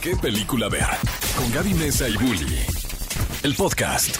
qué película ver. Con Gaby Mesa y Bully. El podcast.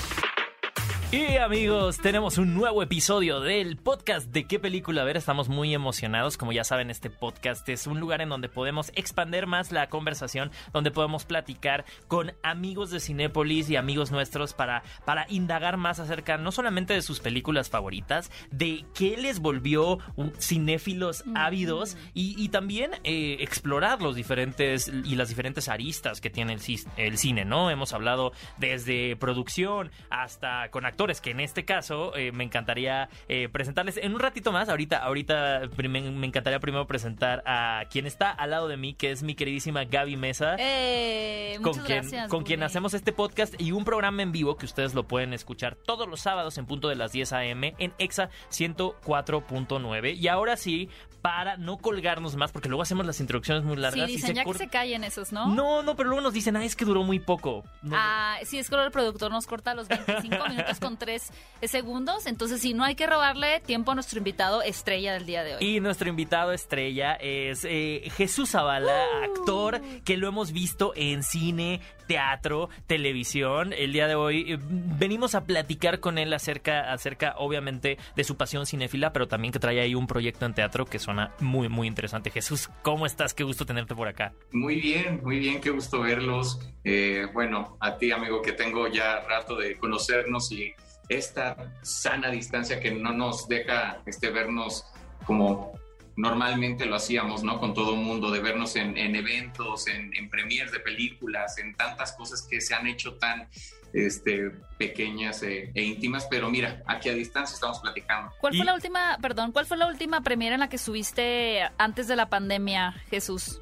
Y amigos, tenemos un nuevo episodio del podcast de qué película ver. Estamos muy emocionados. Como ya saben, este podcast es un lugar en donde podemos expander más la conversación, donde podemos platicar con amigos de Cinépolis y amigos nuestros para, para indagar más acerca no solamente de sus películas favoritas, de qué les volvió cinéfilos ávidos y, y también eh, explorar los diferentes y las diferentes aristas que tiene el cine, ¿no? Hemos hablado desde producción hasta con actores, que en este caso eh, me encantaría eh, presentarles en un ratito más. Ahorita, ahorita me encantaría primero presentar a quien está al lado de mí, que es mi queridísima Gaby Mesa. Eh, con quien, gracias. con quien hacemos este podcast y un programa en vivo que ustedes lo pueden escuchar todos los sábados en punto de las 10 a.m. en EXA 104.9. Y ahora sí, para no colgarnos más, porque luego hacemos las introducciones muy Sí, largas. y dicen ya que se callen esos, ¿no? No, no, pero luego nos dicen, ah, es que duró muy poco. No, Ah, sí, es que el productor nos corta los 25 minutos con 3 segundos. Entonces, sí, no hay que robarle tiempo a nuestro invitado estrella del día de hoy. Y nuestro invitado estrella es eh, Jesús Zavala, actor que lo hemos visto en cine, teatro, televisión. El día de hoy eh, venimos a platicar con él acerca, acerca, obviamente, de su pasión cinéfila, pero también que trae ahí un proyecto en teatro que suena muy, muy interesante. Jesús, ¿cómo estás? Qué gusto tenerte por acá. Muy bien, muy bien, qué gusto verlos. Eh, bueno, a ti, amigo, que tengo ya rato de conocernos y esta sana distancia que no nos deja este, vernos como normalmente lo hacíamos, ¿no? Con todo el mundo, de vernos en, en eventos, en, en premiers de películas, en tantas cosas que se han hecho tan este, pequeñas e, e íntimas, pero mira, aquí a distancia estamos platicando. ¿Cuál y- fue la última, perdón, cuál fue la última premiera en la que subiste antes de la pandemia, Jesús?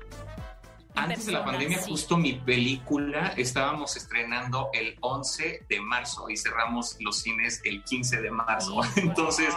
Antes de la pandemia, sí. justo mi película estábamos estrenando el 11 de marzo y cerramos los cines el 15 de marzo. Entonces,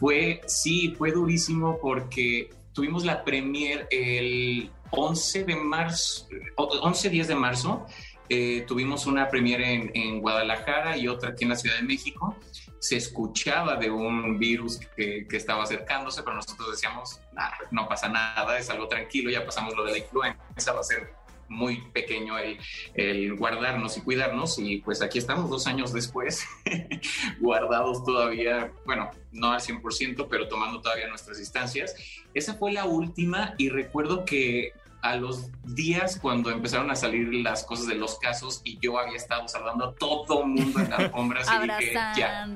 fue, sí, fue durísimo porque tuvimos la premier el 11 de marzo, 11-10 de marzo. eh, tuvimos una premier en, en Guadalajara y otra aquí en la Ciudad de México. Se escuchaba de un virus que, que estaba acercándose, pero nosotros decíamos, "Nah, no pasa nada, es algo tranquilo, ya pasamos lo de la influenza, va a ser muy pequeño el, el guardarnos y cuidarnos y pues aquí estamos dos años después guardados todavía, bueno, no al 100%, pero tomando todavía nuestras distancias. Esa fue la última y recuerdo que a los días cuando empezaron a salir las cosas de los casos y yo había estado saludando a todo mundo en las alfombras y dije, ya,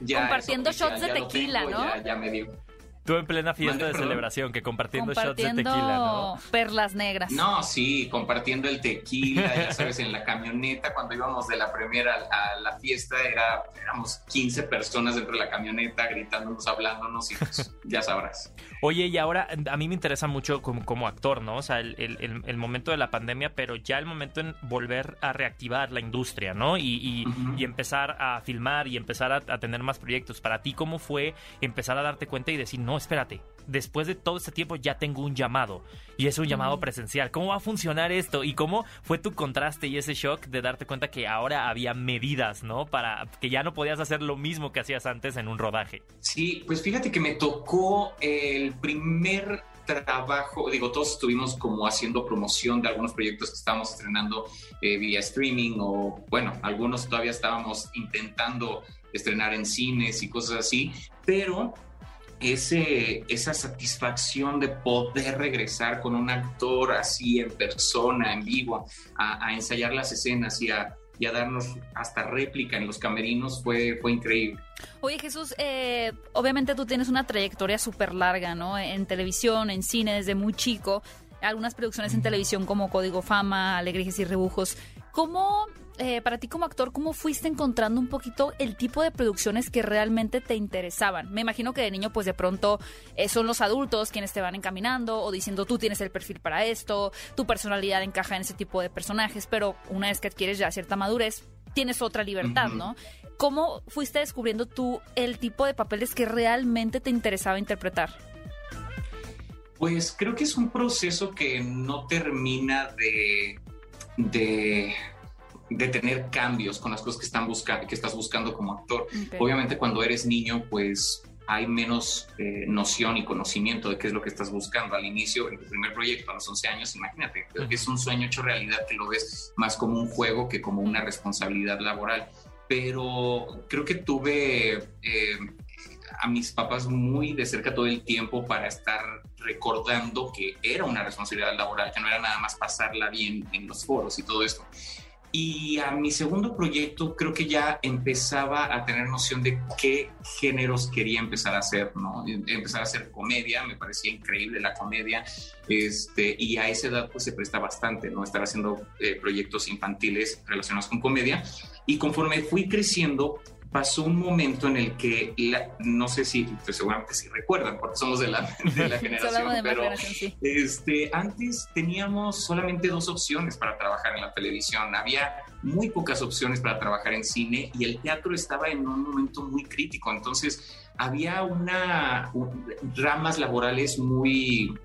ya. Compartiendo oficial, shots de tequila, tengo, ¿no? Ya, ya me dio. Tú en plena fiesta de celebración, que compartiendo, shots de tequila, ¿no? perlas negras. No, sí, compartiendo el tequila, ya sabes, en la camioneta, cuando íbamos de la primera a la fiesta, era, éramos 15 personas dentro de la camioneta, gritándonos, hablándonos y pues, ya sabrás. Oye, y ahora a mí me interesa mucho como, como actor, ¿no? O sea, el, el- momento de la pandemia, pero ya el momento en volver a reactivar la industria, ¿no? Y, y- empezar a filmar y empezar a, a tener más proyectos. Para ti, ¿cómo fue empezar a darte cuenta y decir, no, espérate, después de todo este tiempo ya tengo un llamado y es un llamado Ujú. presencial? ¿Cómo va a funcionar esto? ¿Y cómo fue tu contraste y ese shock de darte cuenta que ahora había medidas, ¿no? Para que ya no podías hacer lo mismo que hacías antes en un rodaje. Sí, pues fíjate que me tocó el primer trabajo, digo, todos estuvimos como haciendo promoción de algunos proyectos que estábamos estrenando eh, vía streaming o bueno, algunos todavía estábamos intentando estrenar en cines y cosas así, pero ese, esa satisfacción de poder regresar con un actor así en persona, en vivo, a, a ensayar las escenas y a, y a darnos hasta réplica en los camerinos fue, fue increíble. Oye Jesús, eh, obviamente tú tienes una trayectoria súper larga, ¿no? En televisión, en cine, desde muy chico. Algunas producciones en televisión como Código Fama, Alegrijes y Rebujos. ¿Cómo, eh, para ti como actor, cómo fuiste encontrando un poquito el tipo de producciones que realmente te interesaban? Me imagino que de niño, pues de pronto eh, son los adultos quienes te van encaminando o diciendo tú tienes el perfil para esto, tu personalidad encaja en ese tipo de personajes, pero una vez que adquieres ya cierta madurez, tienes otra libertad. ¿no? ¿Cómo fuiste descubriendo tú el tipo de papeles que realmente te interesaba interpretar? Pues creo que es un proceso que no termina de, de, de tener cambios con las cosas que, están buscando, que estás buscando como actor. Obviamente cuando eres niño, pues hay menos eh, noción y conocimiento de qué es lo que estás buscando al inicio, en tu primer proyecto a los 11 años, imagínate, es un sueño hecho realidad que lo ves más como un juego que como una responsabilidad laboral. Pero creo que tuve eh, a mis papás muy de cerca todo el tiempo para estar recordando que era una responsabilidad laboral, que no era nada más pasarla bien en los foros y todo esto. Y a mi segundo proyecto creo que ya empezaba a tener noción de qué géneros quería empezar a hacer, ¿no? Empezar a hacer comedia, me parecía increíble la comedia, este, y a esa edad pues se presta bastante, ¿no? Estar haciendo eh, proyectos infantiles relacionados con comedia. Y conforme fui creciendo, pasó un momento en el que, no sé si, pues seguramente si recuerdan, porque somos de la, de la generación, pero este, antes teníamos solamente dos opciones para trabajar en la televisión. Había muy pocas opciones para trabajar en cine y el teatro estaba en un momento muy crítico. Entonces, había una ramas laborales muy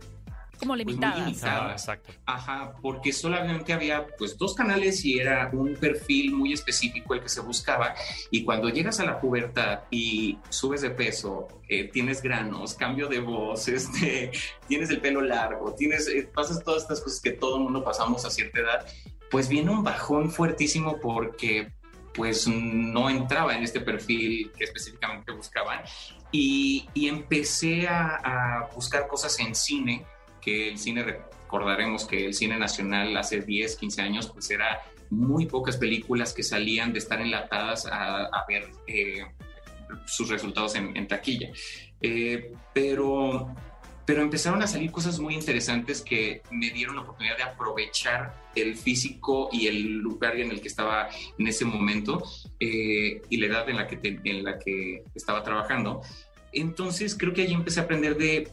como pues, limitadas. exacto. Ajá, porque solamente había pues dos canales y era un perfil muy específico el que se buscaba. Y cuando llegas a la pubertad y subes de peso, eh, tienes granos, cambio de voz, este, tienes el pelo largo, tienes, eh, pasas todas estas cosas que todo el mundo pasamos a cierta edad, pues viene un bajón fuertísimo porque pues no entraba en este perfil que específicamente buscaban y, y empecé a, a buscar cosas en cine que el cine, recordaremos que el cine nacional hace 10, 15 años, pues era muy pocas películas que salían de estar enlatadas a, ver eh, sus resultados en, taquilla. Eh, pero, pero empezaron a salir cosas muy interesantes que me dieron la oportunidad de aprovechar el físico y el lugar en el que estaba en ese momento eh, y la edad en la, que en la que estaba trabajando. Entonces creo que ahí empecé a aprender de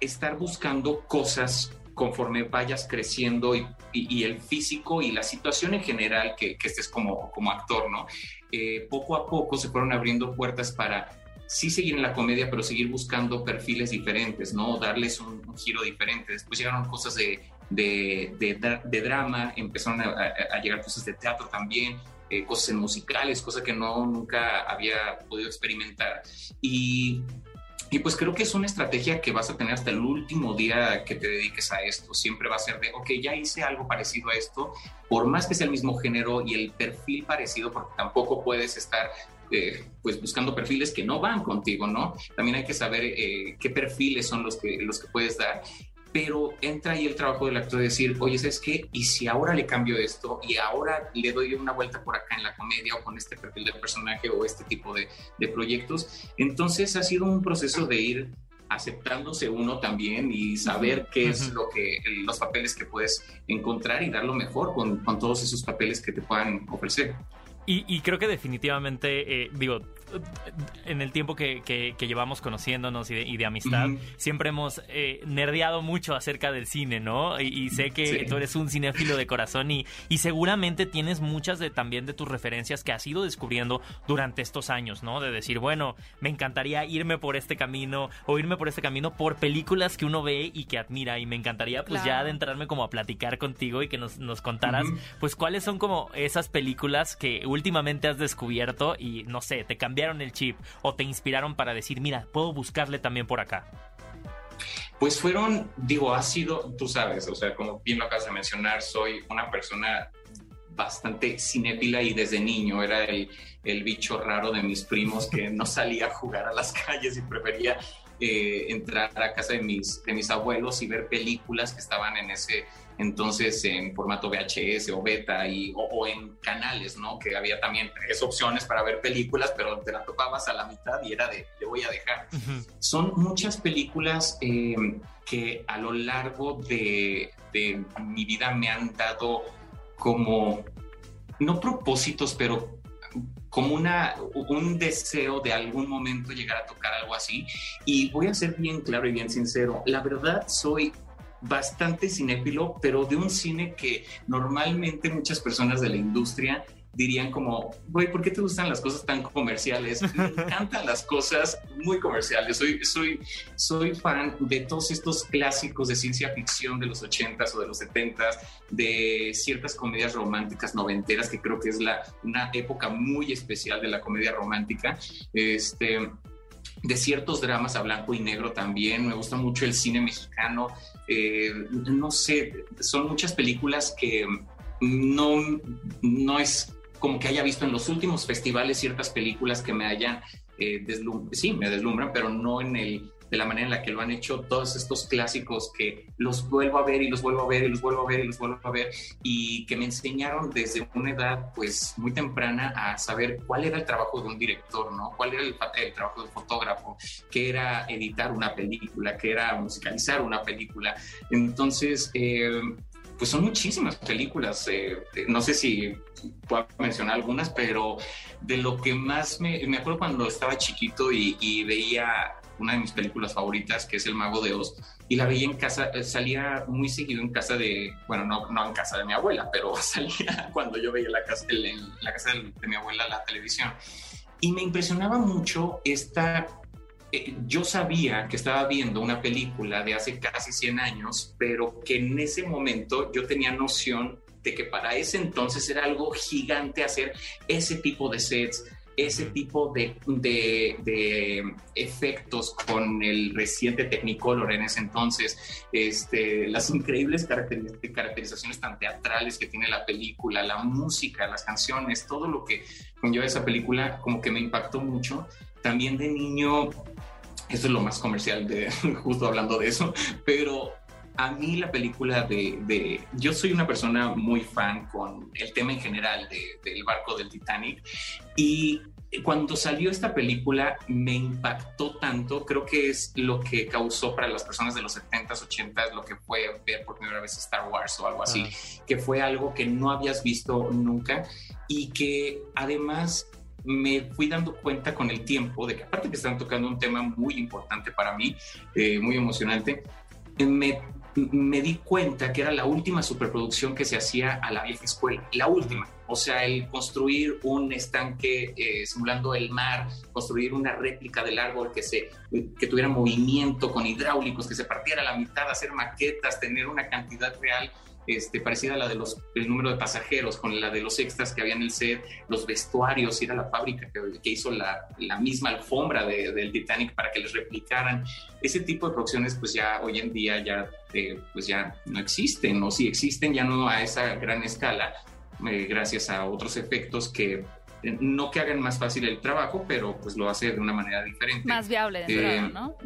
estar buscando cosas conforme vayas creciendo y, el físico y la situación en general que, estés como, como actor, ¿no? Eh, poco a poco se fueron abriendo puertas para sí seguir en la comedia, pero seguir buscando perfiles diferentes, ¿no? Darles un, giro diferente. Después llegaron cosas de, de, drama, empezaron a, llegar cosas de teatro también, eh, cosas musicales, cosas que no nunca había podido experimentar. Y y pues creo que es una estrategia que vas a tener hasta el último día que te dediques a esto. Siempre va a ser de, ok, ya hice algo parecido a esto, por más que sea el mismo género y el perfil parecido, porque tampoco puedes estar eh, pues buscando perfiles que no van contigo, ¿no? También hay que saber eh, qué perfiles son los que, los que puedes dar pero entra ahí el trabajo del actor de decir, oye, ¿sabes qué? ¿Y si ahora le cambio esto y ahora le doy una vuelta por acá en la comedia o con este perfil de personaje o este tipo de, proyectos? Entonces ha sido un proceso de ir aceptándose uno también y saber qué es lo que los papeles que puedes encontrar y dar lo mejor con, con todos esos papeles que te puedan ofrecer. Y, creo que definitivamente, eh, digo, en el tiempo que, que, llevamos conociéndonos y de, amistad, siempre hemos eh, nerdeado mucho acerca del cine, ¿no? Y, sé que tú eres un cinéfilo de corazón y, y seguramente tienes muchas de también de tus referencias que has ido descubriendo durante estos años, ¿no? De decir, bueno, me encantaría irme por este camino o irme por este camino por películas que uno ve y que admira. Y me encantaría pues ya adentrarme como a platicar contigo y que nos, nos contaras pues cuáles son como esas películas que últimamente has descubierto y no sé, te cambiaron el chip o te inspiraron para decir, mira, puedo buscarle también por acá? Pues fueron, digo, ha sido, tú sabes, o sea, como bien lo acabas de mencionar, soy una persona bastante cinéfila y desde niño era el, el bicho raro de mis primos que no salía a jugar a las calles y prefería eh, entrar a casa de mis, de mis abuelos y ver películas que estaban en ese entonces en formato VHS o beta y, o, en canales, ¿no? Que había también tres opciones para ver películas, pero te la topabas a la mitad y era de, le voy a dejar. Son muchas películas em, que a lo largo de, de mi vida me han dado como, no propósitos, pero como una, un deseo de algún momento llegar a tocar algo así. Y voy a ser bien claro y bien sincero, la verdad soy bastante cinéfilo, pero de un cine que normalmente muchas personas de la industria dirían como, güey, ¿por qué te gustan las cosas tan comerciales? Me encantan las cosas muy comerciales. Soy, soy, soy fan de todos estos clásicos de ciencia ficción de los 80s o de los 70s, de ciertas comedias románticas noventeras, que creo que es la, una época muy especial de la comedia romántica. Este, de ciertos dramas a blanco y negro también. Me gusta mucho el cine mexicano. Eh, no sé, son muchas películas que no, no es como que haya visto en los últimos festivales ciertas películas que me hayan eh, sí, me deslumbran, pero no en el de la manera en la que lo han hecho todos estos clásicos que los vuelvo a ver y los vuelvo a ver y los vuelvo a ver y los vuelvo a ver y que me enseñaron desde una edad pues muy temprana a saber cuál era el trabajo de un director, ¿no? Cuál era el, trabajo de un fotógrafo, qué era editar una película, qué era musicalizar una película. Entonces, eh, pues son muchísimas películas. Eh, no sé si puedo mencionar algunas, pero de lo que más me, me acuerdo cuando estaba chiquito y, veía una de mis películas favoritas, que es El Mago de Oz, y la veía en casa, eh, salía muy seguido en casa de, bueno, no, en casa de mi abuela, pero salía cuando yo veía la casa, en la casa de, de mi abuela la televisión. Y me impresionaba mucho esta eh, yo sabía que estaba viendo una película de hace casi 100 años, pero que en ese momento yo tenía noción de que para ese entonces era algo gigante hacer ese tipo de sets, ese tipo de, de, efectos con el reciente Technicolor en ese entonces, este, las increíbles caracterizaciones tan teatrales que tiene la película, la música, las canciones, todo lo que conlleva esa película, como que me impactó mucho. También de niño eso es lo más comercial de justo hablando de eso, pero a mí la película de, yo soy una persona muy fan con el tema en general del barco del Titanic y cuando salió esta película me impactó tanto, creo que es lo que causó para las personas de los 70s, 80s lo que fue ver por primera vez Star Wars o algo así, ah. que fue algo que no habías visto nunca y que además me fui dando cuenta con el tiempo de que aparte que están tocando un tema muy importante para mí, eh, muy emocionante, me, me, di cuenta que era la última superproducción que se hacía a la vieja escuela, la última. O sea, el construir un estanque eh, simulando el mar, construir una réplica del árbol que, se, que tuviera movimiento con hidráulicos, que se partiera a la mitad, hacer maquetas, tener una cantidad real este, parecida a la de los, el número de pasajeros, con la de los extras que había en el set, los vestuarios, ir a la fábrica que, hizo la, la, misma alfombra del Titanic para que les replicaran. Ese tipo de producciones, pues ya hoy en día ya, eh, pues ya no existen, o si existen, ya no a esa gran escala, eh, gracias a otros efectos que eh, no que hagan más fácil el trabajo, pero pues lo hace de una manera diferente. Más viable, de ¿no?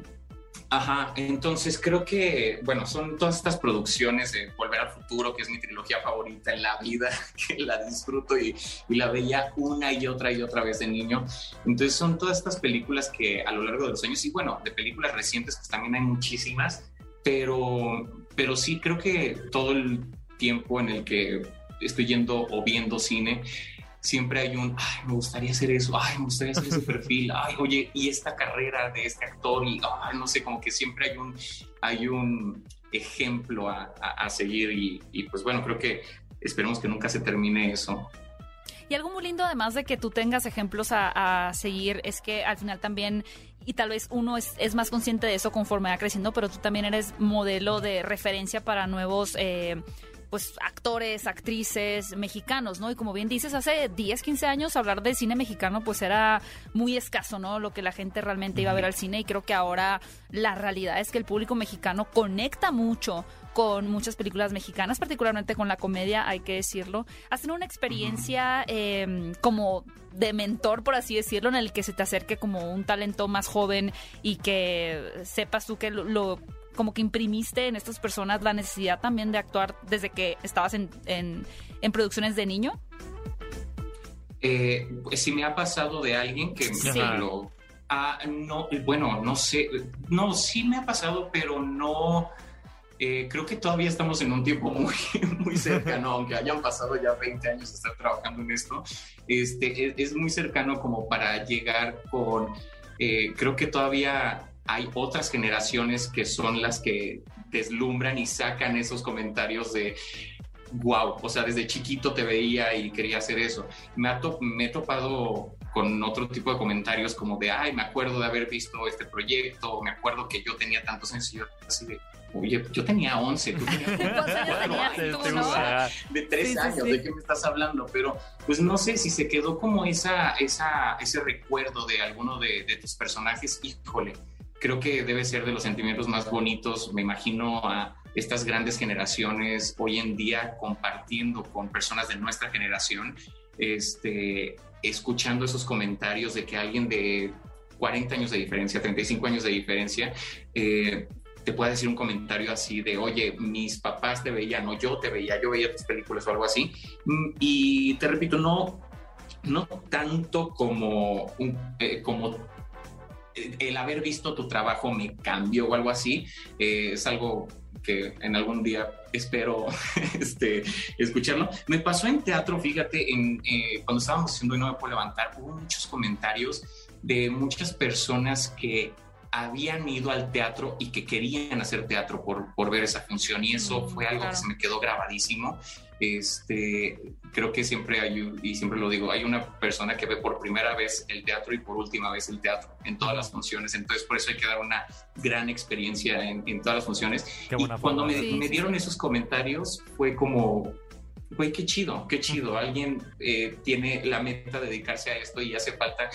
Ajá, entonces creo que, bueno, son todas estas producciones de Volver al Futuro, que es mi trilogía favorita en la vida, que la disfruto y, la veía una y otra y otra vez de niño. Entonces son todas estas películas que a lo largo de los años, y bueno, de películas recientes, pues también hay muchísimas, pero, pero sí creo que todo el tiempo en el que estoy yendo o viendo cine, siempre hay un, ay, me gustaría hacer eso, ay, me gustaría hacer ese perfil, ay, oye, y esta carrera de este actor, y ay, no sé, como que siempre hay un, hay un ejemplo a, a, seguir y, y, pues bueno, creo que esperemos que nunca se termine eso. Y algo muy lindo, además de que tú tengas ejemplos a, a seguir, es que al final también y tal vez uno es, es, más consciente de eso conforme va creciendo, pero tú también eres modelo de referencia para nuevos eh, pues actores, actrices mexicanos, ¿no? Y como bien dices, hace 10, 15 años hablar de cine mexicano pues era muy escaso, ¿no? Lo que la gente realmente iba a ver al cine y creo que ahora la realidad es que el público mexicano conecta mucho con muchas películas mexicanas, particularmente con la comedia, hay que decirlo. Hacen una experiencia em, como de mentor, por así decirlo, en el que se te acerque como un talento más joven y que sepas tú que lo como que imprimiste en estas personas la necesidad también de actuar desde que estabas en, en, producciones de niño? Eh, pues sí me ha pasado de alguien que me lo... Ah, no, bueno, no sé, no, sí me ha pasado, pero no... Eh, creo que todavía estamos en un tiempo muy, muy cercano, aunque hayan pasado ya 20 años de estar trabajando en esto, este, es, muy cercano como para llegar con, eh, creo que todavía hay otras generaciones que son las que deslumbran y sacan esos comentarios de wow, o sea, desde chiquito te veía y quería hacer eso. Me, me he topado con otro tipo de comentarios como de, ay, me acuerdo de haber visto este proyecto, me acuerdo que yo tenía tanto sencillo, así de, oye, yo tenía 11, tú tenías ¿Cuántos años tenías tú, no? de tres Sí, sí, años, sí. ¿de qué me estás hablando? Pero pues no sé si se quedó como esa, esa, ese recuerdo de alguno de, de tus personajes, híjole, creo que debe ser de los sentimientos más bonitos, me imagino a estas grandes generaciones hoy en día compartiendo con personas de nuestra generación, este, escuchando esos comentarios de que alguien de 40 años de diferencia, 35 años de diferencia, eh, te pueda decir un comentario así de, oye, mis papás te veían o yo te veía, yo veía tus películas o algo así. Mm, Y te repito, no, no tanto como, eh, como el haber visto tu trabajo me cambió o algo así. Eh, es algo que en algún día espero este, escucharlo. Me pasó en teatro, fíjate, en, eh, cuando estábamos haciendo y no me puedo levantar, hubo muchos comentarios de muchas personas que habían ido al teatro y que querían hacer teatro por, por ver esa función y eso Mm, fue algo claro. que se me quedó grabadísimo. Este, creo que siempre hay, y siempre lo digo, hay una persona que ve por primera vez el teatro y por última vez el teatro en todas las funciones, entonces por eso hay que dar una gran experiencia en, en todas las funciones. Qué y cuando me, Sí, me sí, dieron sí. esos comentarios fue como, güey, qué chido, qué chido, alguien eh, tiene la meta de dedicarse a esto y hace falta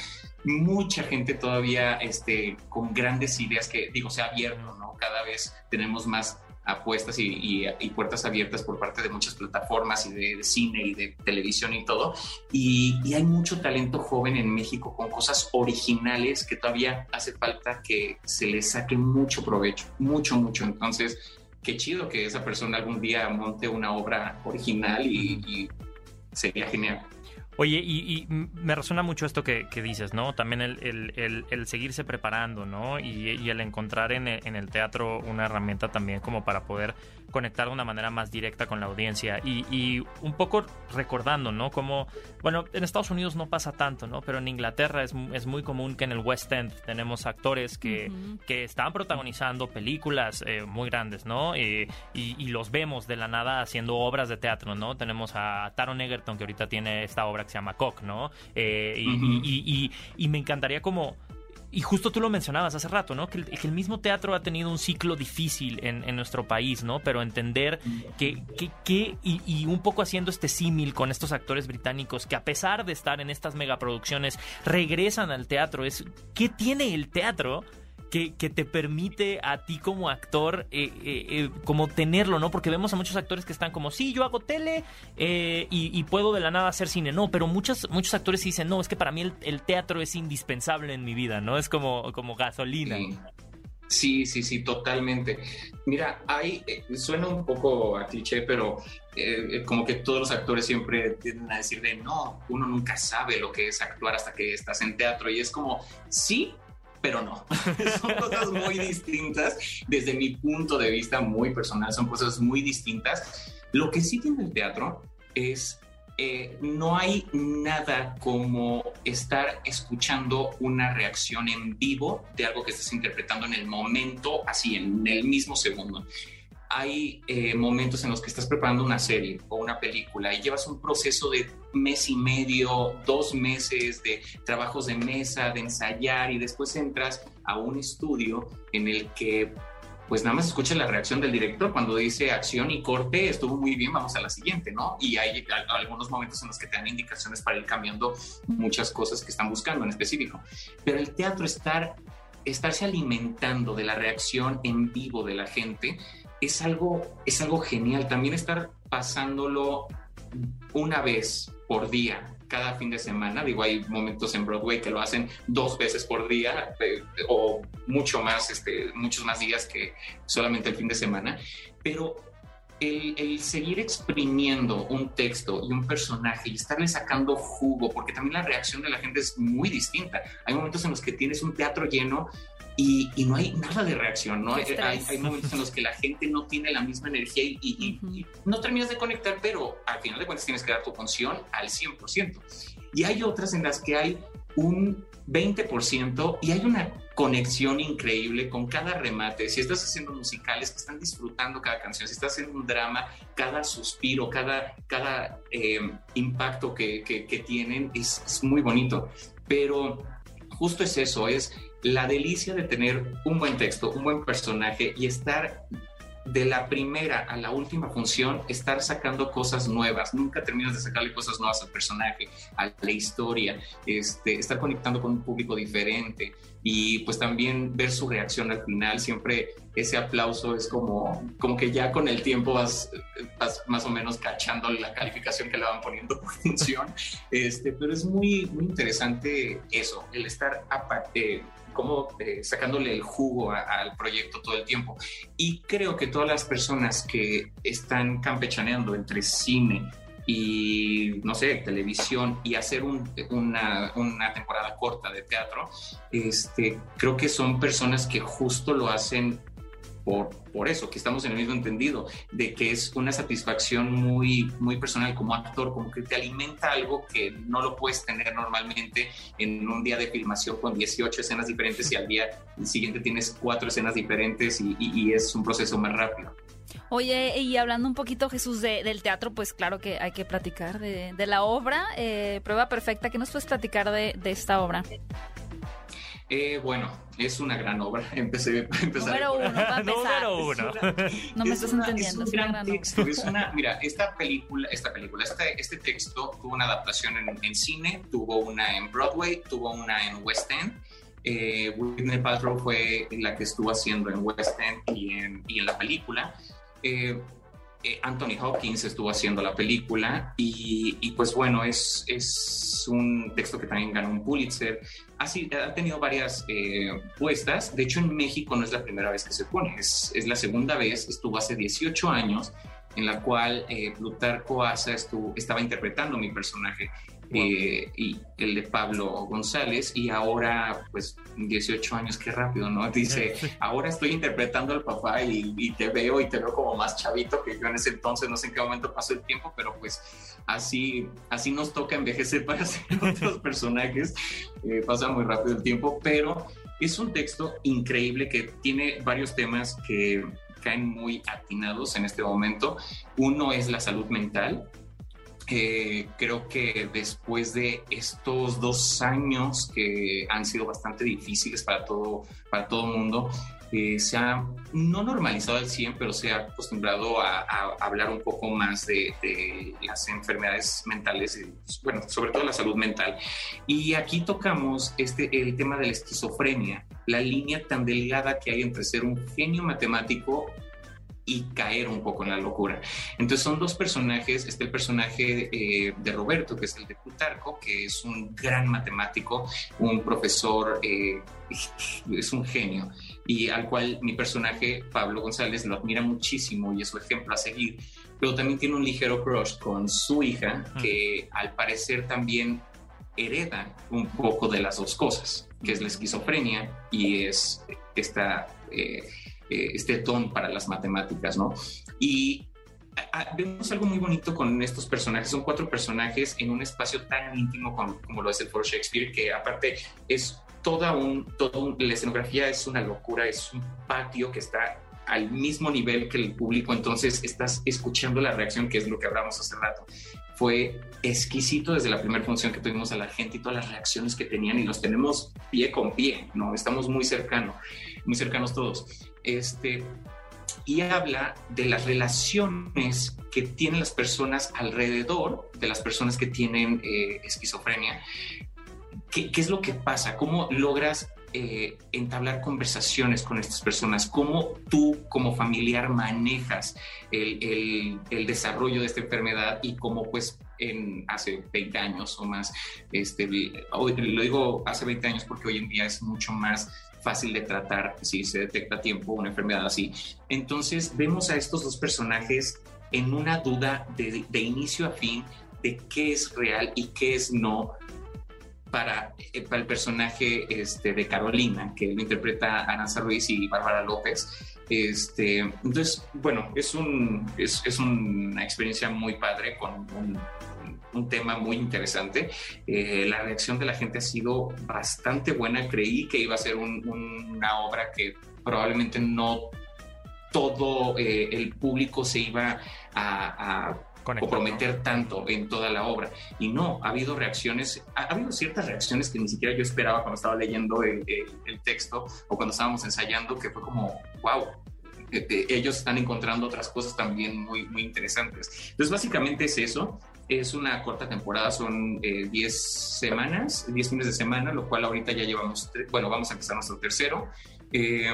mucha gente todavía este, con grandes ideas que, digo, se ha abierto, ¿no? Cada vez tenemos más apuestas y, y- y puertas abiertas por parte de muchas plataformas y de, de cine y de televisión y todo. Y, y hay mucho talento joven en México con cosas originales que todavía hace falta que se les saque mucho provecho, mucho, mucho. Entonces, qué chido que esa persona algún día monte una obra original y, y sería genial. Oye, y, y me resuena mucho esto que, dices, ¿no? También el, el- el- el seguirse preparando, ¿no? Y, el encontrar en en el teatro una herramienta también como para poder conectar de una manera más directa con la audiencia. Y, y un poco recordando, ¿no? Como, bueno, en Estados Unidos no pasa tanto, ¿no? Pero en Inglaterra es, es muy común que en el West End tenemos actores que, que están protagonizando películas eh, muy grandes, ¿no? Eh, y, y los vemos de la nada haciendo obras de teatro, ¿no? Tenemos a Taron Egerton que ahorita tiene esta obra que se llama Cock, ¿no? Eh, y me encantaría como... Y justo tú lo mencionabas hace rato, ¿no? Que el, que el mismo teatro ha tenido un ciclo difícil en, nuestro país, ¿no? Pero entender que, que, y un poco haciendo este símil con estos actores británicos que a pesar de estar en estas megaproducciones, regresan al teatro. Es, ¿Qué tiene el teatro? Que, te permite a ti como actor eh, eh, eh, como tenerlo, ¿no? Porque vemos a muchos actores que están como, sí, yo hago tele y, puedo de la nada hacer cine. No, pero muchos, muchos actores dicen, no, es que para mí el, teatro es indispensable en mi vida, ¿no? Es como, como gasolina. Sí. Sí, sí, totalmente. Mira, hay, suena un poco a cliché, pero como que todos los actores siempre tienden a decir de no, uno nunca sabe lo que es actuar hasta que estás en teatro y es como, sí, pero no. son cosas muy distintas desde mi punto de vista muy personal, son cosas muy distintas. Lo que sí tiene el teatro es eh, no hay nada como estar escuchando una reacción en vivo de algo que estás interpretando en el momento, así en el mismo segundo. Hay eh, momentos en los que estás preparando una serie o una película y llevas un proceso de mes y medio, dos meses de trabajos de mesa, de ensayar y después entras a un estudio en el que pues nada más escucha la reacción del director cuando dice acción y corte, estuvo muy bien, vamos a la siguiente, ¿no? Y hay algunos momentos en los que te dan indicaciones para ir cambiando muchas cosas que están buscando en específico. Pero el teatro, estar, estarse alimentando de la reacción en vivo de la gente, es algo, es algo genial. También estar pasándolo una vez por día, cada fin de semana. Digo, hay momentos en Broadway que lo hacen dos veces por día eh, o mucho más, este, muchos más días que solamente el fin de semana. Pero el, el seguir exprimiendo un texto y un personaje y estarle sacando jugo, porque también la reacción de la gente es muy distinta. Hay momentos en los que tienes un teatro lleno y, y no hay nada de reacción, ¿no? Qué Hay, hay momentos en los que la gente no tiene la misma energía y, y- y- Ujú. y no terminas de conectar, pero al final de cuentas tienes que dar tu función al 100%. Y hay otras en las que hay un 20% y hay una conexión increíble con cada remate. Si estás haciendo musicales que están disfrutando cada canción, si estás haciendo un drama, cada suspiro, cada, cada eh, impacto que, que- que tienen es, es muy bonito. pero justo es eso, es la delicia de tener un buen texto, un buen personaje y estar de la primera a la última función, estar sacando cosas nuevas. Nunca terminas de sacarle cosas nuevas al personaje, a la historia, este, estar conectando con un público diferente y pues también ver su reacción al final. Siempre ese aplauso es como, como que ya con el tiempo vas, más o menos cachando la calificación que le van poniendo por función. Este, pero es muy, muy interesante eso, el estar aparte como eh, sacándole el jugo al proyecto todo el tiempo. Y creo que todas las personas que están campechaneando entre cine y, no sé, televisión y hacer una, una, temporada corta de teatro, este, creo que son personas que justo lo hacen por, por eso, que estamos en el mismo entendido, de que es una satisfacción muy, muy personal como actor, como que te alimenta algo que no lo puedes tener normalmente en un día de filmación con 18 escenas diferentes y al día siguiente tienes cuatro escenas diferentes y, y, es un proceso más rápido. Oye, y hablando un poquito, Jesús, de, del teatro, pues claro que hay que platicar de, de la obra, eh, Prueba Perfecta. ¿Qué nos puedes platicar de, de esta obra? Eh, bueno, es una gran obra. Empecé, empezar Número uno, para Número uno. no me estás entendiendo. Es un gran, texto. Es una, mira, esta película, esta película, este, este texto tuvo una adaptación en, cine, tuvo una en Broadway, tuvo una en West End. Eh, Whitney Paltrow fue la que estuvo haciendo en West End y en, y en la película. Eh, eh, Anthony Hopkins estuvo haciendo la película y, pues bueno, es, es, un texto que también ganó un Pulitzer. Ha, ha tenido varias eh, puestas, de hecho en México no es la primera vez que se pone, es, es la segunda vez, estuvo hace 18 años en la cual eh, Plutarco Asa estuvo, estaba interpretando mi personaje eh, y el de Pablo González y ahora pues 18 años, qué rápido, ¿no? Dice, ahora estoy interpretando al papá y, te veo y te veo como más chavito que yo en ese entonces, no sé en qué momento pasó el tiempo, pero pues así, así nos toca envejecer para ser otros personajes, eh, pasa muy rápido el tiempo, pero es un texto increíble que tiene varios temas que caen muy atinados en este momento. Uno es la salud mental, creo que después de estos dos años que han sido bastante difíciles para todo, para todo mundo, eh, se ha no normalizado al 100, pero se ha acostumbrado a, hablar un poco más de, las enfermedades mentales, bueno, sobre todo la salud mental. Y aquí tocamos este, el tema de la esquizofrenia, la línea tan delgada que hay entre ser un genio matemático y caer un poco en la locura. Entonces son dos personajes, está el personaje eh, de Roberto, que es el de Plutarco, que es un gran matemático, un profesor, eh, es un genio, y al cual mi personaje, Pablo González, lo admira muchísimo y es su ejemplo a seguir, pero también tiene un ligero crush con su hija, que al parecer también hereda un poco de las dos cosas, que es la esquizofrenia y es esta... Eh, eh, este ton para las matemáticas, ¿no? Y vemos algo muy bonito con estos personajes. Son cuatro personajes en un espacio tan íntimo como, lo es el Foro Shakespeare, que aparte es toda un, todo la escenografía es una locura, es un patio que está al mismo nivel que el público, entonces estás escuchando la reacción, que es lo que hablamos hace rato. Fue exquisito desde la primera función que tuvimos a la gente y todas las reacciones que tenían y los tenemos pie con pie, ¿no? Estamos muy cercanos, muy cercanos todos este, y habla de las relaciones que tienen las personas alrededor de las personas que tienen eh, esquizofrenia. ¿Qué, es lo que pasa? ¿Cómo logras eh, entablar conversaciones con estas personas? ¿Cómo tú como familiar manejas el, desarrollo de esta enfermedad y cómo pues hace 20 años o más, este, lo digo hace 20 años porque hoy en día es mucho más fácil de tratar si se detecta a tiempo una enfermedad así. Entonces vemos a estos dos personajes en una duda de, inicio a fin de qué es real y qué es no para, eh, para el personaje este, de Carolina, que lo interpreta Aranza Ruiz y Bárbara López. Este, entonces, bueno, es, un, es, es una experiencia muy padre con un un tema muy interesante. Eh, la reacción de la gente ha sido bastante buena. Creí que iba a ser una obra que probablemente no todo eh, el público se iba a, o prometer tanto en toda la obra. Y no, ha habido reacciones, ha, habido ciertas reacciones que ni siquiera yo esperaba cuando estaba leyendo el, el texto o cuando estábamos ensayando, que fue como, wow, ellos están encontrando otras cosas también muy, muy interesantes. Entonces, básicamente es eso. Es una corta temporada, son 10 eh, semanas, 10 fines de semana, lo cual ahorita ya llevamos, bueno, vamos a empezar nuestro tercero. Eh,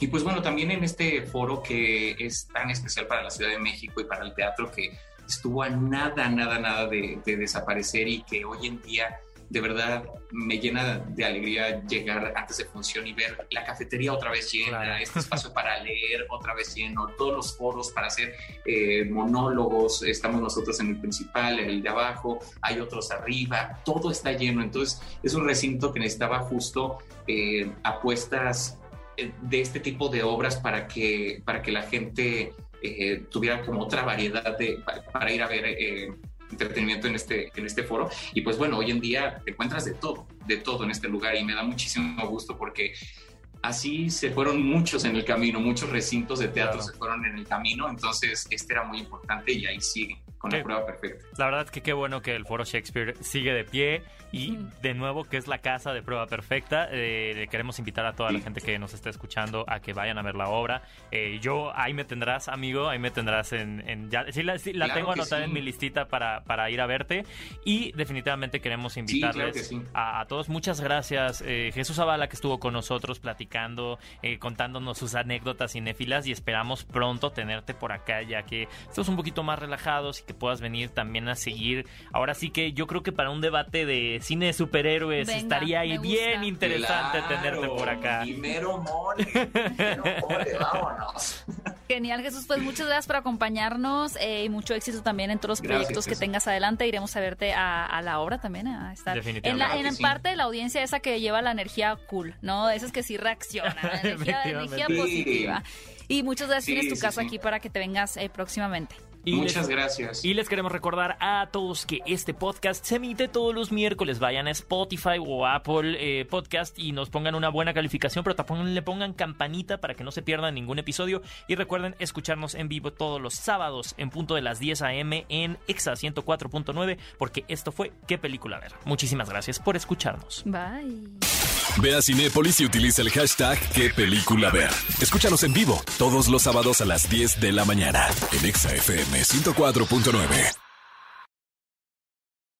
y pues bueno, también en este foro que es tan especial para la Ciudad de México y para el teatro que estuvo a nada, nada, nada de, de desaparecer y que hoy en día de verdad me llena de alegría llegar antes de función y ver la cafetería otra vez llena, este espacio para leer otra vez lleno, todos los foros para hacer eh, monólogos, estamos nosotros en el principal, en el de abajo, hay otros arriba, todo está lleno, entonces es un recinto que necesitaba justo eh, apuestas eh, de este tipo de obras para que, para que la gente tuviera como otra variedad de, para ir a ver entretenimiento en este, en este foro. Y pues bueno, hoy en día te encuentras de todo, de todo en este lugar y me da muchísimo gusto porque así se fueron muchos en el camino, muchos recintos de teatro se fueron en el camino, entonces este era muy importante y ahí sigue con la prueba perfecta. La verdad es que qué bueno que el Foro Shakespeare sigue de pie y de nuevo que es la casa de prueba perfecta. Eh, le queremos invitar a toda la gente que nos está escuchando a que vayan a ver la obra. Eh, yo ahí me tendrás, amigo, ahí me tendrás en... ya, sí, la, tengo anotada en mi listita para, para ir a verte y definitivamente queremos invitarles a, todos. Muchas gracias eh, Jesús Zavala que estuvo con nosotros platicando, contándonos sus anécdotas cinéfilas y esperamos pronto tenerte por acá ya que estamos un poquito más relajados y que puedas venir también a seguir. Ahora sí que yo creo que para un debate de cine de superhéroes estaría ahí bien interesante tenerte por acá. Primero mole, primero mole, vámonos. Genial, Jesús. Pues muchas gracias por acompañarnos eh, y mucho éxito también en todos los proyectos que tengas adelante. Iremos a verte a, la obra también, a estar en, la, en parte de la audiencia esa que lleva la energía cool, ¿no? Esas que sí reaccionan, la energía, positiva. Y muchas gracias. Tienes tu casa aquí para que te vengas eh, próximamente. Muchas gracias. Y les queremos recordar a todos que este podcast se emite todos los miércoles. Vayan a Spotify o Apple eh, Podcast y nos pongan una buena calificación, pero también le pongan campanita para que no se pierdan ningún episodio. Y recuerden escucharnos en vivo todos los sábados en punto de las 10 a.m. en Exa 104.9, porque esto fue ¿Qué película ver? Muchísimas gracias por escucharnos. Bye. Ve a Cinépolis y utiliza el hashtag ¿Qué película ver? Escúchanos en vivo todos los sábados a las 10 de la mañana en Exa FM 104.9.